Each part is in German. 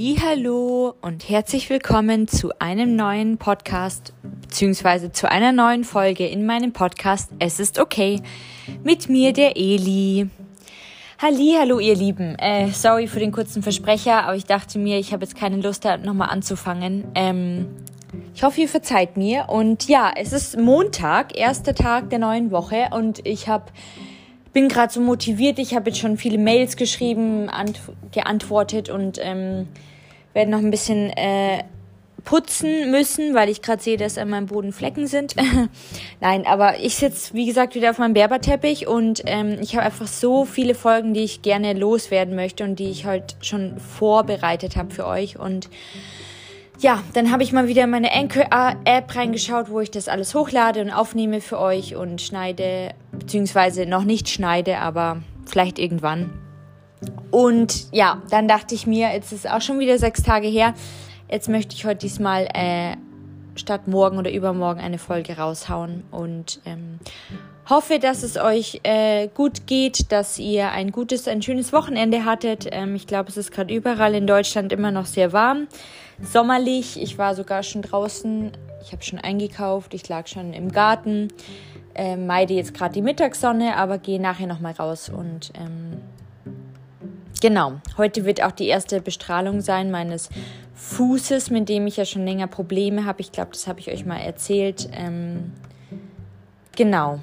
Hallo und herzlich willkommen zu einem neuen Podcast beziehungsweise zu einer neuen Folge in meinem Podcast Es ist okay mit mir der Eli. Hallo, ihr Lieben. Äh, sorry für den kurzen Versprecher, aber ich dachte mir, ich habe jetzt keine Lust, da nochmal anzufangen. Ähm, ich hoffe, ihr verzeiht mir. Und ja, es ist Montag, erster Tag der neuen Woche und ich habe bin gerade so motiviert. Ich habe jetzt schon viele Mails geschrieben, geantwortet und ähm, werde noch ein bisschen äh, putzen müssen, weil ich gerade sehe, dass an meinem Boden Flecken sind. Nein, aber ich sitze, wie gesagt, wieder auf meinem Berberteppich und ähm, ich habe einfach so viele Folgen, die ich gerne loswerden möchte und die ich halt schon vorbereitet habe für euch und ja, dann habe ich mal wieder in meine Anchor-App reingeschaut, wo ich das alles hochlade und aufnehme für euch und schneide, beziehungsweise noch nicht schneide, aber vielleicht irgendwann. Und ja, dann dachte ich mir, jetzt ist auch schon wieder sechs Tage her, jetzt möchte ich heute diesmal äh, statt morgen oder übermorgen eine Folge raushauen und ähm, hoffe, dass es euch äh, gut geht, dass ihr ein gutes, ein schönes Wochenende hattet. Ähm, ich glaube, es ist gerade überall in Deutschland immer noch sehr warm sommerlich. Ich war sogar schon draußen. Ich habe schon eingekauft. Ich lag schon im Garten. Äh, meide jetzt gerade die Mittagssonne, aber gehe nachher nochmal raus. Und ähm, genau, heute wird auch die erste Bestrahlung sein meines Fußes, mit dem ich ja schon länger Probleme habe. Ich glaube, das habe ich euch mal erzählt. Ähm, genau.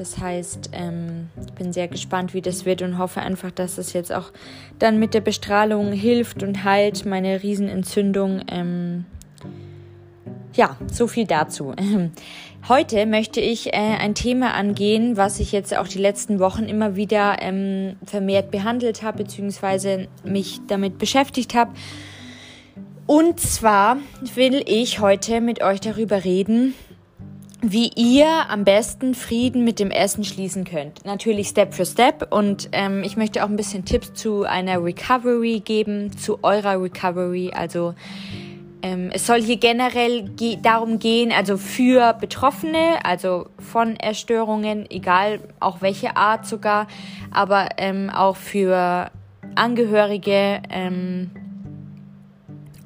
Das heißt, ähm, ich bin sehr gespannt, wie das wird und hoffe einfach, dass es jetzt auch dann mit der Bestrahlung hilft und heilt meine Riesenentzündung. Ähm, ja, so viel dazu. Heute möchte ich äh, ein Thema angehen, was ich jetzt auch die letzten Wochen immer wieder ähm, vermehrt behandelt habe, beziehungsweise mich damit beschäftigt habe. Und zwar will ich heute mit euch darüber reden, wie ihr am besten Frieden mit dem Essen schließen könnt. Natürlich Step für Step und ähm, ich möchte auch ein bisschen Tipps zu einer Recovery geben, zu eurer Recovery. Also ähm, es soll hier generell ge darum gehen, also für Betroffene, also von Erstörungen, egal auch welche Art sogar, aber ähm, auch für Angehörige. Ähm,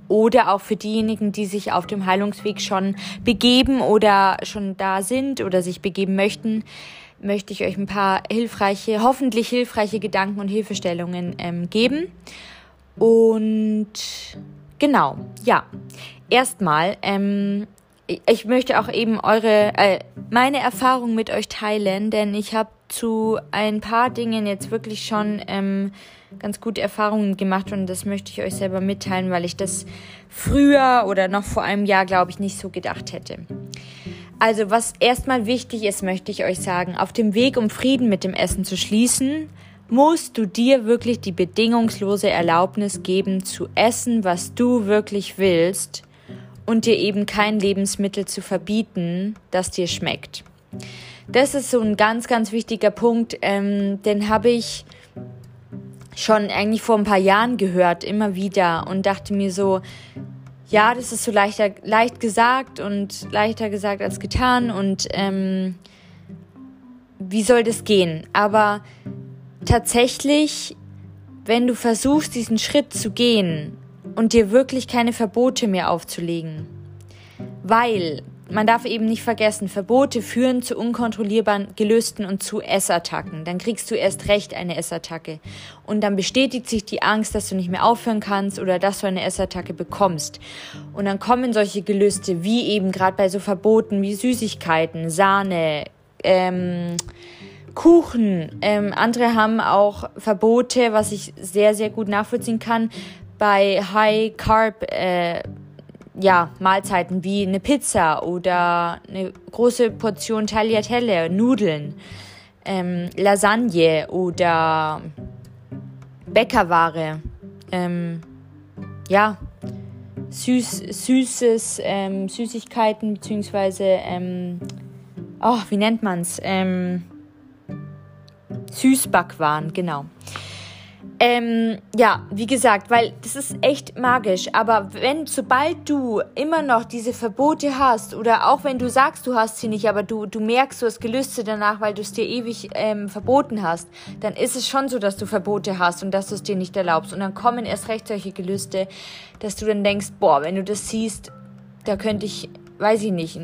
oder auch für diejenigen, die sich auf dem Heilungsweg schon begeben oder schon da sind oder sich begeben möchten, möchte ich euch ein paar hilfreiche, hoffentlich hilfreiche Gedanken und Hilfestellungen ähm, geben. Und genau, ja, erstmal, ähm, ich möchte auch eben eure, äh, meine Erfahrung mit euch teilen, denn ich habe zu ein paar Dingen jetzt wirklich schon ähm, ganz gute Erfahrungen gemacht und das möchte ich euch selber mitteilen, weil ich das früher oder noch vor einem Jahr, glaube ich, nicht so gedacht hätte. Also was erstmal wichtig ist, möchte ich euch sagen, auf dem Weg, um Frieden mit dem Essen zu schließen, musst du dir wirklich die bedingungslose Erlaubnis geben, zu essen, was du wirklich willst und dir eben kein Lebensmittel zu verbieten, das dir schmeckt. Das ist so ein ganz, ganz wichtiger Punkt, ähm, den habe ich schon eigentlich vor ein paar Jahren gehört, immer wieder und dachte mir so, ja, das ist so leichter, leicht gesagt und leichter gesagt als getan und ähm, wie soll das gehen? Aber tatsächlich, wenn du versuchst, diesen Schritt zu gehen und dir wirklich keine Verbote mehr aufzulegen, weil man darf eben nicht vergessen, Verbote führen zu unkontrollierbaren Gelüsten und zu Essattacken. Dann kriegst du erst recht eine Essattacke. Und dann bestätigt sich die Angst, dass du nicht mehr aufhören kannst oder dass du eine Essattacke bekommst. Und dann kommen solche Gelüste, wie eben gerade bei so Verboten wie Süßigkeiten, Sahne, ähm, Kuchen. Ähm, andere haben auch Verbote, was ich sehr, sehr gut nachvollziehen kann, bei High Carb äh, ja, Mahlzeiten wie eine Pizza oder eine große Portion Tagliatelle, Nudeln, ähm, Lasagne oder Bäckerware, ähm, ja, süß, süßes, ähm, Süßigkeiten beziehungsweise, ähm, oh, wie nennt man's? Ähm, Süßbackwaren, genau. Ähm, ja, wie gesagt, weil das ist echt magisch. Aber wenn, sobald du immer noch diese Verbote hast oder auch wenn du sagst, du hast sie nicht, aber du, du merkst, du hast Gelüste danach, weil du es dir ewig ähm, verboten hast, dann ist es schon so, dass du Verbote hast und dass du es dir nicht erlaubst. Und dann kommen erst recht solche Gelüste, dass du dann denkst, boah, wenn du das siehst, da könnte ich, weiß ich nicht,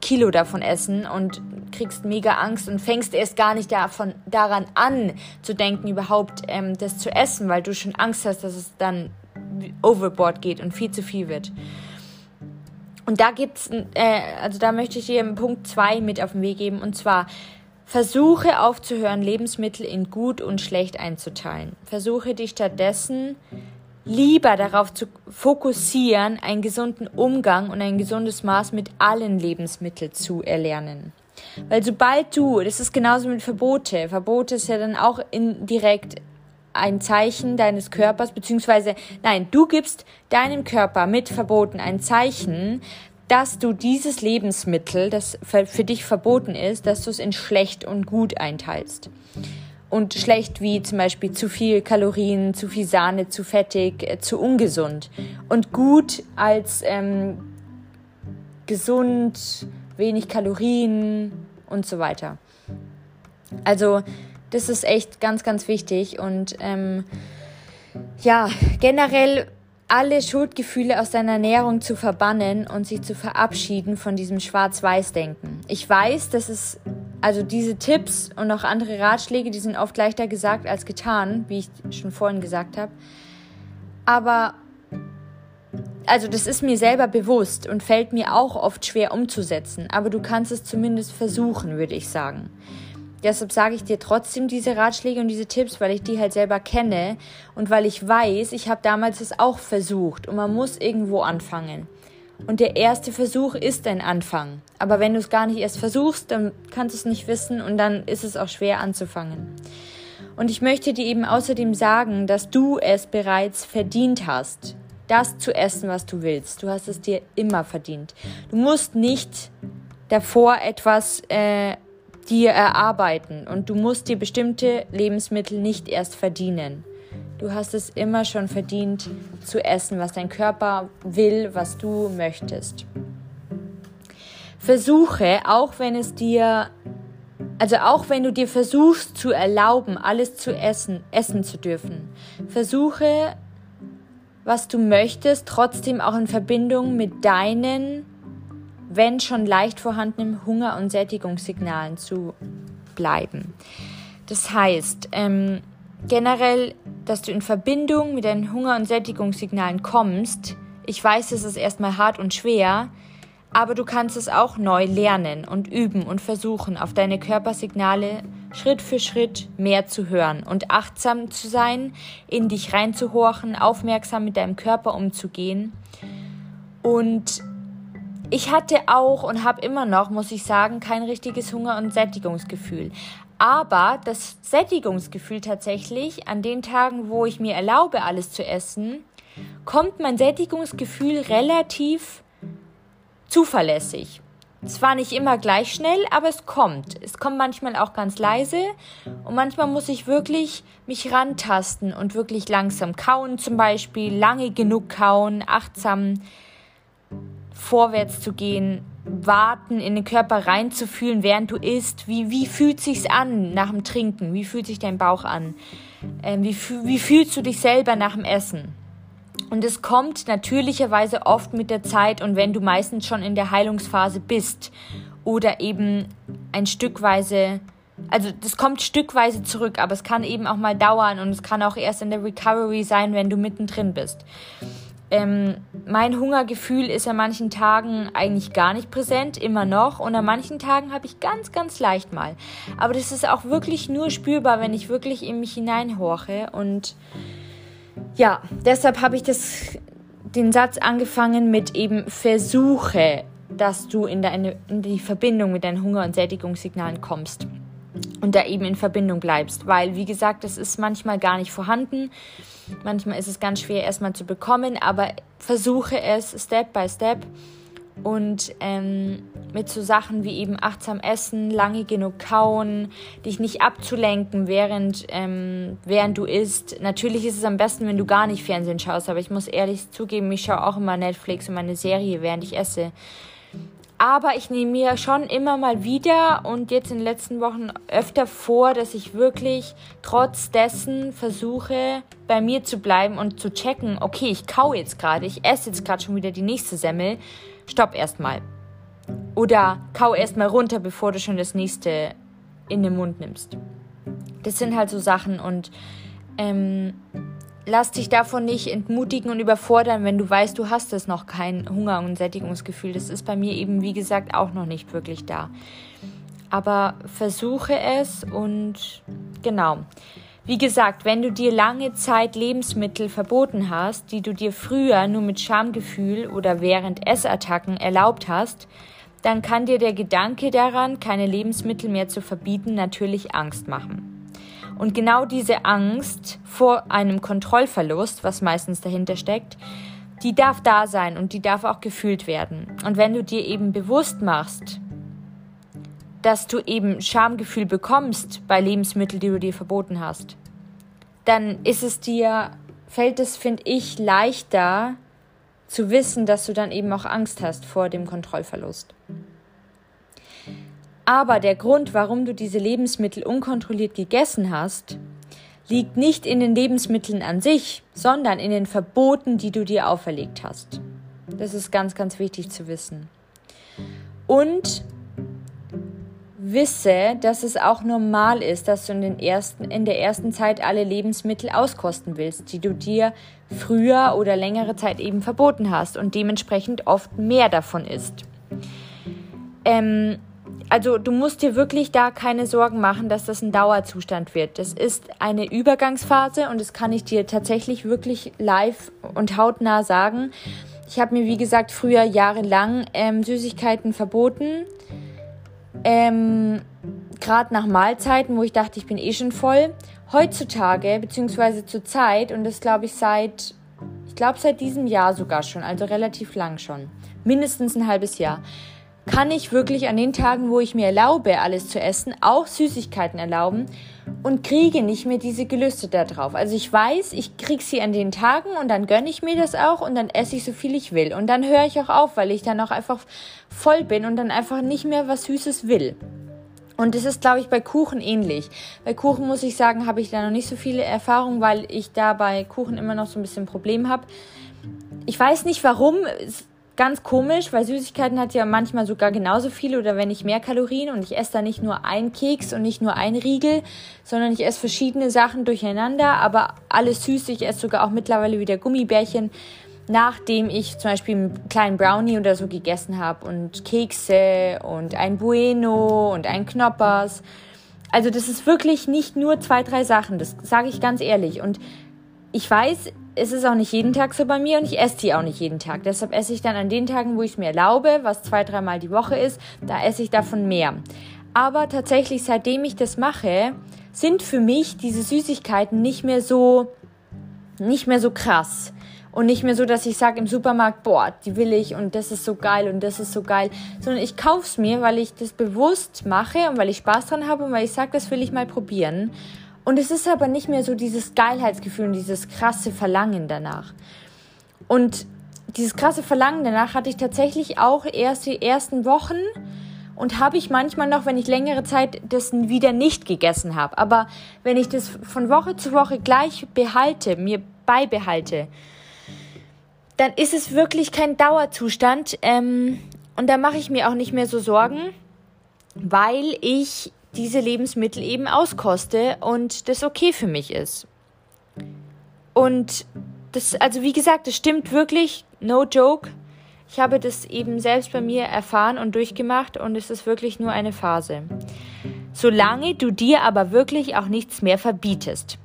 Kilo davon essen und kriegst mega Angst und fängst erst gar nicht davon, daran an zu denken, überhaupt ähm, das zu essen, weil du schon Angst hast, dass es dann overboard geht und viel zu viel wird. Und da gibt's, äh, also da möchte ich dir Punkt 2 mit auf den Weg geben und zwar versuche aufzuhören, Lebensmittel in gut und schlecht einzuteilen. Versuche dich stattdessen lieber darauf zu fokussieren, einen gesunden Umgang und ein gesundes Maß mit allen Lebensmitteln zu erlernen. Weil sobald du, das ist genauso mit Verbote, Verbote ist ja dann auch indirekt ein Zeichen deines Körpers, beziehungsweise, nein, du gibst deinem Körper mit Verboten ein Zeichen, dass du dieses Lebensmittel, das für dich verboten ist, dass du es in schlecht und gut einteilst und schlecht wie zum Beispiel zu viel Kalorien, zu viel Sahne, zu fettig, äh, zu ungesund. Und gut als ähm, gesund, wenig Kalorien und so weiter. Also das ist echt ganz, ganz wichtig und ähm, ja, generell alle Schuldgefühle aus deiner Ernährung zu verbannen und sich zu verabschieden von diesem Schwarz-Weiß-Denken. Ich weiß, dass es also diese Tipps und auch andere Ratschläge, die sind oft leichter gesagt als getan, wie ich schon vorhin gesagt habe. Aber also das ist mir selber bewusst und fällt mir auch oft schwer umzusetzen, aber du kannst es zumindest versuchen, würde ich sagen. Deshalb sage ich dir trotzdem diese Ratschläge und diese Tipps, weil ich die halt selber kenne und weil ich weiß, ich habe damals es auch versucht und man muss irgendwo anfangen. Und der erste Versuch ist ein Anfang. Aber wenn du es gar nicht erst versuchst, dann kannst du es nicht wissen und dann ist es auch schwer anzufangen. Und ich möchte dir eben außerdem sagen, dass du es bereits verdient hast, das zu essen, was du willst. Du hast es dir immer verdient. Du musst nicht davor etwas äh, dir erarbeiten und du musst dir bestimmte Lebensmittel nicht erst verdienen. Du hast es immer schon verdient zu essen, was dein Körper will, was du möchtest. Versuche, auch wenn es dir, also auch wenn du dir versuchst zu erlauben, alles zu essen, essen zu dürfen, versuche, was du möchtest, trotzdem auch in Verbindung mit deinen, wenn schon leicht vorhandenen Hunger- und Sättigungssignalen zu bleiben. Das heißt, ähm, generell, dass du in Verbindung mit deinen Hunger- und Sättigungssignalen kommst. Ich weiß, es ist erstmal hart und schwer, aber du kannst es auch neu lernen und üben und versuchen, auf deine Körpersignale Schritt für Schritt mehr zu hören und achtsam zu sein, in dich reinzuhorchen, aufmerksam mit deinem Körper umzugehen. Und ich hatte auch und habe immer noch, muss ich sagen, kein richtiges Hunger- und Sättigungsgefühl. Aber das Sättigungsgefühl tatsächlich, an den Tagen, wo ich mir erlaube, alles zu essen, kommt mein Sättigungsgefühl relativ zuverlässig. Zwar nicht immer gleich schnell, aber es kommt. Es kommt manchmal auch ganz leise und manchmal muss ich wirklich mich rantasten und wirklich langsam kauen, zum Beispiel lange genug kauen, achtsam vorwärts zu gehen, warten, in den Körper reinzufühlen, während du isst. Wie, wie fühlt sich's an nach dem Trinken? Wie fühlt sich dein Bauch an? Ähm, wie, wie fühlst du dich selber nach dem Essen? Und es kommt natürlicherweise oft mit der Zeit und wenn du meistens schon in der Heilungsphase bist oder eben ein Stückweise, also das kommt stückweise zurück, aber es kann eben auch mal dauern und es kann auch erst in der Recovery sein, wenn du mittendrin bist. Ähm, mein Hungergefühl ist an manchen Tagen eigentlich gar nicht präsent, immer noch. Und an manchen Tagen habe ich ganz, ganz leicht mal. Aber das ist auch wirklich nur spürbar, wenn ich wirklich in mich hineinhorche. Und ja, deshalb habe ich das, den Satz angefangen mit eben versuche, dass du in, deine, in die Verbindung mit deinen Hunger- und Sättigungssignalen kommst. Und da eben in Verbindung bleibst. Weil, wie gesagt, das ist manchmal gar nicht vorhanden. Manchmal ist es ganz schwer erstmal zu bekommen, aber versuche es Step by Step und ähm, mit so Sachen wie eben achtsam essen, lange genug kauen, dich nicht abzulenken, während, ähm, während du isst. Natürlich ist es am besten, wenn du gar nicht Fernsehen schaust, aber ich muss ehrlich zugeben, ich schaue auch immer Netflix und meine Serie, während ich esse. Aber ich nehme mir schon immer mal wieder und jetzt in den letzten Wochen öfter vor, dass ich wirklich trotz dessen versuche, bei mir zu bleiben und zu checken, okay, ich kau jetzt gerade, ich esse jetzt gerade schon wieder die nächste Semmel stopp erstmal. Oder kau erstmal runter, bevor du schon das nächste in den Mund nimmst. Das sind halt so Sachen und ähm, lass dich davon nicht entmutigen und überfordern, wenn du weißt, du hast es noch kein Hunger- und Sättigungsgefühl. Das ist bei mir eben, wie gesagt, auch noch nicht wirklich da. Aber versuche es und genau. Wie gesagt, wenn du dir lange Zeit Lebensmittel verboten hast, die du dir früher nur mit Schamgefühl oder während Essattacken erlaubt hast, dann kann dir der Gedanke daran, keine Lebensmittel mehr zu verbieten, natürlich Angst machen. Und genau diese Angst vor einem Kontrollverlust, was meistens dahinter steckt, die darf da sein und die darf auch gefühlt werden. Und wenn du dir eben bewusst machst, dass du eben Schamgefühl bekommst bei Lebensmitteln, die du dir verboten hast, dann ist es dir, fällt es, finde ich, leichter zu wissen, dass du dann eben auch Angst hast vor dem Kontrollverlust. Aber der Grund, warum du diese Lebensmittel unkontrolliert gegessen hast, liegt nicht in den Lebensmitteln an sich, sondern in den Verboten, die du dir auferlegt hast. Das ist ganz, ganz wichtig zu wissen. Und wisse, dass es auch normal ist, dass du in, den ersten, in der ersten Zeit alle Lebensmittel auskosten willst, die du dir früher oder längere Zeit eben verboten hast und dementsprechend oft mehr davon isst. Ähm, also du musst dir wirklich da keine Sorgen machen, dass das ein Dauerzustand wird. Das ist eine Übergangsphase und das kann ich dir tatsächlich wirklich live und hautnah sagen. Ich habe mir, wie gesagt, früher jahrelang ähm, Süßigkeiten verboten ähm, Gerade nach Mahlzeiten, wo ich dachte, ich bin eh schon voll. Heutzutage, beziehungsweise zur Zeit, und das glaube ich seit, ich glaube seit diesem Jahr sogar schon, also relativ lang schon, mindestens ein halbes Jahr, kann ich wirklich an den Tagen, wo ich mir erlaube, alles zu essen, auch Süßigkeiten erlauben und kriege nicht mehr diese Gelüste da drauf. Also ich weiß, ich kriege sie an den Tagen und dann gönne ich mir das auch und dann esse ich so viel ich will. Und dann höre ich auch auf, weil ich dann auch einfach voll bin und dann einfach nicht mehr was Süßes will. Und das ist, glaube ich, bei Kuchen ähnlich. Bei Kuchen muss ich sagen, habe ich da noch nicht so viele Erfahrungen, weil ich da bei Kuchen immer noch so ein bisschen Problem habe. Ich weiß nicht warum. Ganz komisch, weil Süßigkeiten hat ja manchmal sogar genauso viel oder wenn nicht mehr Kalorien und ich esse da nicht nur einen Keks und nicht nur einen Riegel, sondern ich esse verschiedene Sachen durcheinander, aber alles süß. Ich esse sogar auch mittlerweile wieder Gummibärchen, nachdem ich zum Beispiel einen kleinen Brownie oder so gegessen habe und Kekse und ein Bueno und ein Knoppers. Also das ist wirklich nicht nur zwei, drei Sachen, das sage ich ganz ehrlich. Und ich weiß, es ist auch nicht jeden Tag so bei mir und ich esse die auch nicht jeden Tag. Deshalb esse ich dann an den Tagen, wo ich es mir erlaube, was zwei, dreimal die Woche ist, da esse ich davon mehr. Aber tatsächlich, seitdem ich das mache, sind für mich diese Süßigkeiten nicht mehr so, nicht mehr so krass. Und nicht mehr so, dass ich sage im Supermarkt, boah, die will ich und das ist so geil und das ist so geil. Sondern ich kaufe es mir, weil ich das bewusst mache und weil ich Spaß dran habe und weil ich sage, das will ich mal probieren. Und es ist aber nicht mehr so dieses Geilheitsgefühl und dieses krasse Verlangen danach. Und dieses krasse Verlangen danach hatte ich tatsächlich auch erst die ersten Wochen und habe ich manchmal noch, wenn ich längere Zeit das wieder nicht gegessen habe. Aber wenn ich das von Woche zu Woche gleich behalte, mir beibehalte, dann ist es wirklich kein Dauerzustand. Ähm, und da mache ich mir auch nicht mehr so Sorgen, weil ich diese Lebensmittel eben auskoste und das okay für mich ist. Und das, also wie gesagt, das stimmt wirklich, no joke. Ich habe das eben selbst bei mir erfahren und durchgemacht und es ist wirklich nur eine Phase. Solange du dir aber wirklich auch nichts mehr verbietest.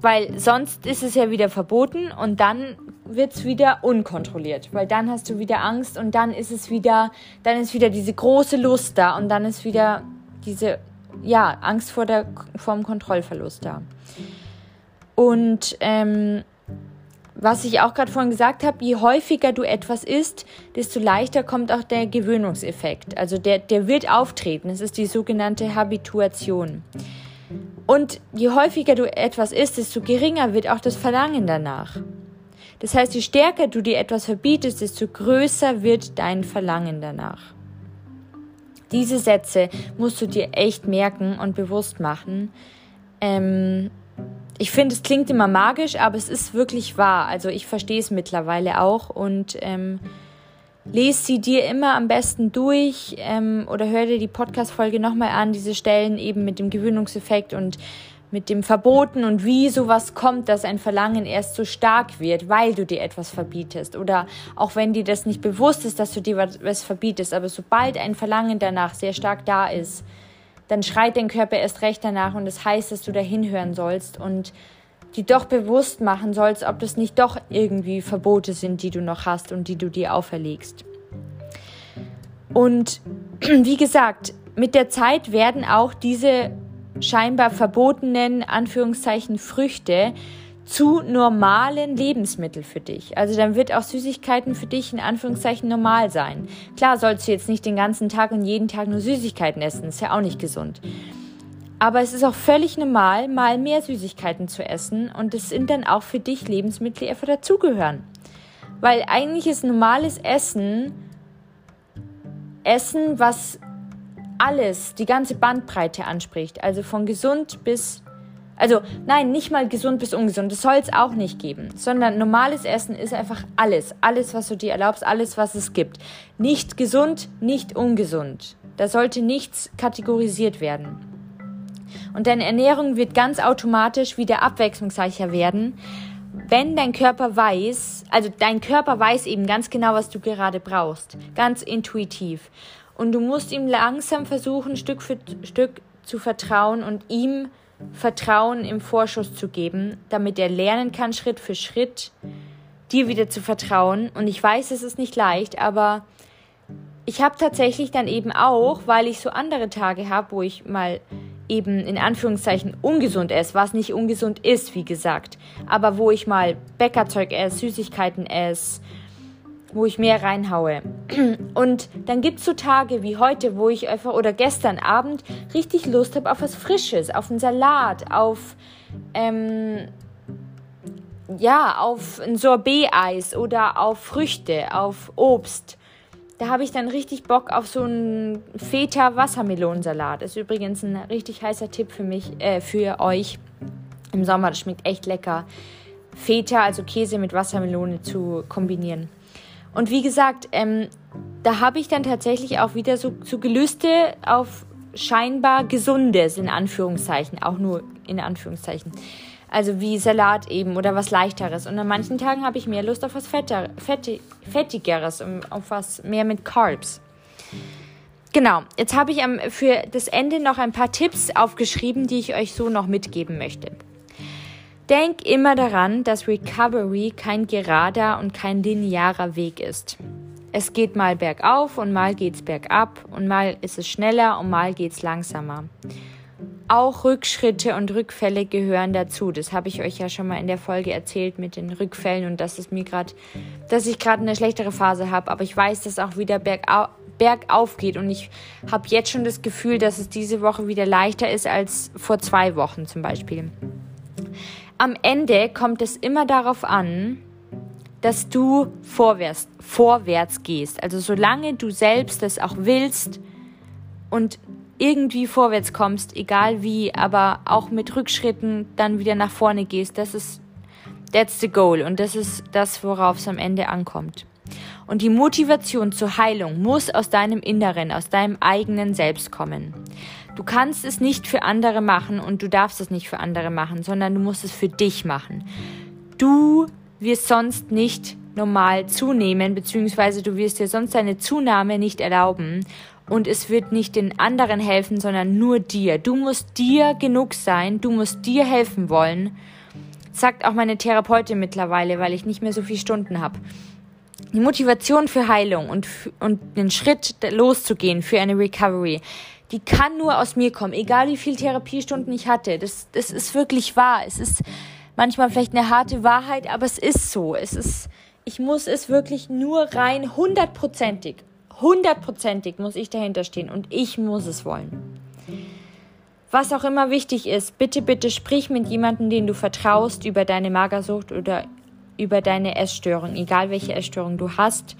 Weil sonst ist es ja wieder verboten und dann wird es wieder unkontrolliert, weil dann hast du wieder Angst und dann ist es wieder, dann ist wieder diese große Lust da und dann ist wieder diese ja, Angst vor, der, vor dem Kontrollverlust da. Und ähm, was ich auch gerade vorhin gesagt habe, je häufiger du etwas isst, desto leichter kommt auch der Gewöhnungseffekt. Also der, der wird auftreten. Es ist die sogenannte Habituation. Und je häufiger du etwas isst, desto geringer wird auch das Verlangen danach. Das heißt, je stärker du dir etwas verbietest, desto größer wird dein Verlangen danach. Diese Sätze musst du dir echt merken und bewusst machen. Ähm, ich finde, es klingt immer magisch, aber es ist wirklich wahr. Also ich verstehe es mittlerweile auch und ähm, lese sie dir immer am besten durch ähm, oder hör dir die Podcast-Folge nochmal an, diese Stellen eben mit dem Gewöhnungseffekt und mit dem Verboten und wie sowas kommt, dass ein Verlangen erst so stark wird, weil du dir etwas verbietest. Oder auch wenn dir das nicht bewusst ist, dass du dir was verbietest, aber sobald ein Verlangen danach sehr stark da ist, dann schreit dein Körper erst recht danach und das heißt, dass du da hinhören sollst und die doch bewusst machen sollst, ob das nicht doch irgendwie Verbote sind, die du noch hast und die du dir auferlegst. Und wie gesagt, mit der Zeit werden auch diese scheinbar verbotenen Anführungszeichen Früchte zu normalen Lebensmitteln für dich. Also dann wird auch Süßigkeiten für dich in Anführungszeichen normal sein. Klar sollst du jetzt nicht den ganzen Tag und jeden Tag nur Süßigkeiten essen, ist ja auch nicht gesund. Aber es ist auch völlig normal, mal mehr Süßigkeiten zu essen und es sind dann auch für dich Lebensmittel, die einfach dazugehören. Weil eigentlich ist normales Essen Essen, was alles, die ganze Bandbreite anspricht. Also von gesund bis also nein, nicht mal gesund bis ungesund. Das soll es auch nicht geben. Sondern normales Essen ist einfach alles. Alles, was du dir erlaubst, alles, was es gibt. Nicht gesund, nicht ungesund. Da sollte nichts kategorisiert werden. Und deine Ernährung wird ganz automatisch wieder abwechslungsreicher werden, wenn dein Körper weiß, also dein Körper weiß eben ganz genau, was du gerade brauchst. Ganz intuitiv. Und du musst ihm langsam versuchen, Stück für Stück zu vertrauen und ihm Vertrauen im Vorschuss zu geben, damit er lernen kann, Schritt für Schritt dir wieder zu vertrauen. Und ich weiß, es ist nicht leicht, aber ich habe tatsächlich dann eben auch, weil ich so andere Tage habe, wo ich mal eben in Anführungszeichen ungesund esse, was nicht ungesund ist, wie gesagt, aber wo ich mal Bäckerzeug esse, Süßigkeiten esse, wo ich mehr reinhaue. Und dann gibt es so Tage wie heute, wo ich einfach oder gestern Abend richtig Lust habe auf was Frisches, auf einen Salat, auf ähm, ja, auf ein Sorbet-Eis oder auf Früchte, auf Obst. Da habe ich dann richtig Bock auf so einen Feta-Wassermelonensalat. Ist übrigens ein richtig heißer Tipp für mich, äh, für euch im Sommer. Das schmeckt echt lecker. Feta, also Käse mit Wassermelone zu kombinieren. Und wie gesagt, ähm, da habe ich dann tatsächlich auch wieder so, so Gelüste auf scheinbar Gesundes, in Anführungszeichen, auch nur in Anführungszeichen. Also wie Salat eben oder was Leichteres. Und an manchen Tagen habe ich mehr Lust auf was Fetter, Fettig, Fettigeres, auf was mehr mit Carbs. Genau, jetzt habe ich für das Ende noch ein paar Tipps aufgeschrieben, die ich euch so noch mitgeben möchte. Denk immer daran, dass Recovery kein gerader und kein linearer Weg ist. Es geht mal bergauf und mal geht's bergab und mal ist es schneller und mal geht's langsamer. Auch Rückschritte und Rückfälle gehören dazu. Das habe ich euch ja schon mal in der Folge erzählt mit den Rückfällen und dass es mir gerade, dass ich gerade eine schlechtere Phase habe. Aber ich weiß, dass auch wieder bergau bergauf geht und ich habe jetzt schon das Gefühl, dass es diese Woche wieder leichter ist als vor zwei Wochen zum Beispiel am Ende kommt es immer darauf an, dass du vorwärts, vorwärts gehst. Also solange du selbst das auch willst und irgendwie vorwärts kommst, egal wie, aber auch mit Rückschritten dann wieder nach vorne gehst, das ist that's the goal und das ist das, worauf es am Ende ankommt. Und die Motivation zur Heilung muss aus deinem Inneren, aus deinem eigenen Selbst kommen. Du kannst es nicht für andere machen und du darfst es nicht für andere machen, sondern du musst es für dich machen. Du wirst sonst nicht normal zunehmen, beziehungsweise du wirst dir sonst deine Zunahme nicht erlauben und es wird nicht den anderen helfen, sondern nur dir. Du musst dir genug sein, du musst dir helfen wollen. Sagt auch meine Therapeutin mittlerweile, weil ich nicht mehr so viele Stunden habe die Motivation für Heilung und, und den Schritt loszugehen für eine Recovery, die kann nur aus mir kommen, egal wie viele Therapiestunden ich hatte. Das, das ist wirklich wahr. Es ist manchmal vielleicht eine harte Wahrheit, aber es ist so. Es ist, ich muss es wirklich nur rein hundertprozentig, hundertprozentig muss ich dahinter stehen und ich muss es wollen. Was auch immer wichtig ist, bitte, bitte sprich mit jemandem, den du vertraust, über deine Magersucht oder über deine Essstörung, egal welche Essstörung du hast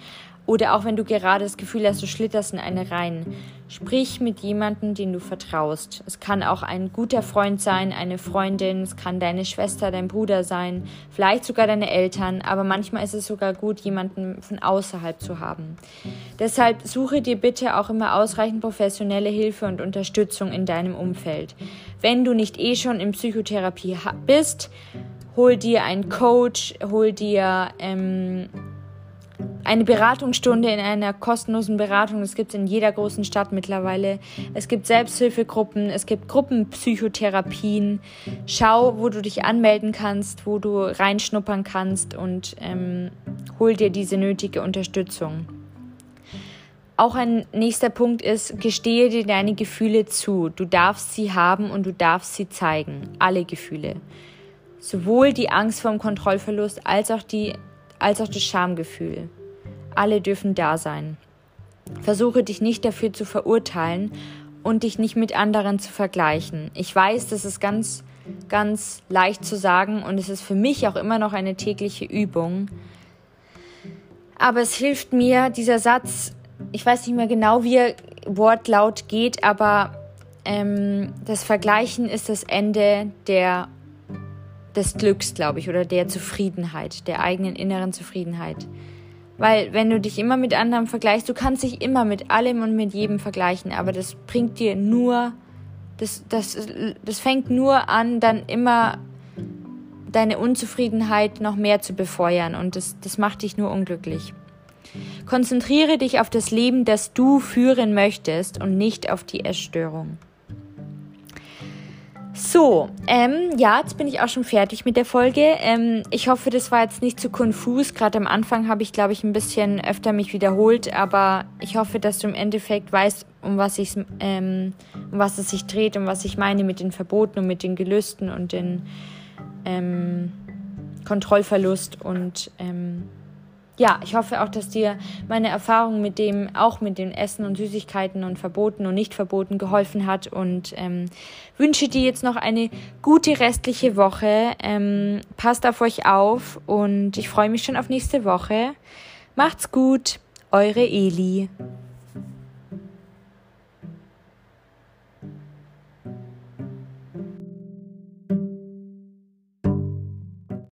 oder auch wenn du gerade das Gefühl hast, du schlitterst in eine rein. Sprich mit jemandem, den du vertraust. Es kann auch ein guter Freund sein, eine Freundin, es kann deine Schwester, dein Bruder sein, vielleicht sogar deine Eltern, aber manchmal ist es sogar gut, jemanden von außerhalb zu haben. Deshalb suche dir bitte auch immer ausreichend professionelle Hilfe und Unterstützung in deinem Umfeld. Wenn du nicht eh schon in Psychotherapie bist, hol dir einen Coach, hol dir ähm, eine Beratungsstunde in einer kostenlosen Beratung. Das gibt es in jeder großen Stadt mittlerweile. Es gibt Selbsthilfegruppen, es gibt Gruppenpsychotherapien. Schau, wo du dich anmelden kannst, wo du reinschnuppern kannst und ähm, hol dir diese nötige Unterstützung. Auch ein nächster Punkt ist, gestehe dir deine Gefühle zu. Du darfst sie haben und du darfst sie zeigen. Alle Gefühle. Sowohl die Angst vor dem Kontrollverlust als auch die als auch das Schamgefühl. Alle dürfen da sein. Versuche dich nicht dafür zu verurteilen und dich nicht mit anderen zu vergleichen. Ich weiß, das ist ganz, ganz leicht zu sagen und es ist für mich auch immer noch eine tägliche Übung. Aber es hilft mir, dieser Satz, ich weiß nicht mehr genau, wie er wortlaut geht, aber ähm, das Vergleichen ist das Ende der des Glücks, glaube ich, oder der Zufriedenheit, der eigenen inneren Zufriedenheit. Weil wenn du dich immer mit anderen vergleichst, du kannst dich immer mit allem und mit jedem vergleichen, aber das bringt dir nur, das, das, das fängt nur an, dann immer deine Unzufriedenheit noch mehr zu befeuern und das, das macht dich nur unglücklich. Konzentriere dich auf das Leben, das du führen möchtest und nicht auf die Essstörung. So, ähm, ja, jetzt bin ich auch schon fertig mit der Folge. Ähm, ich hoffe, das war jetzt nicht zu konfus. Gerade am Anfang habe ich, glaube ich, ein bisschen öfter mich wiederholt, aber ich hoffe, dass du im Endeffekt weißt, um was, ich, ähm, um was es sich dreht, um was ich meine mit den Verboten und mit den Gelüsten und den ähm, Kontrollverlust und ähm, ja, ich hoffe auch, dass dir meine Erfahrung mit dem, auch mit den Essen und Süßigkeiten und Verboten und Nicht-Verboten geholfen hat und ähm, wünsche dir jetzt noch eine gute restliche Woche. Ähm, passt auf euch auf und ich freue mich schon auf nächste Woche. Macht's gut, eure Eli.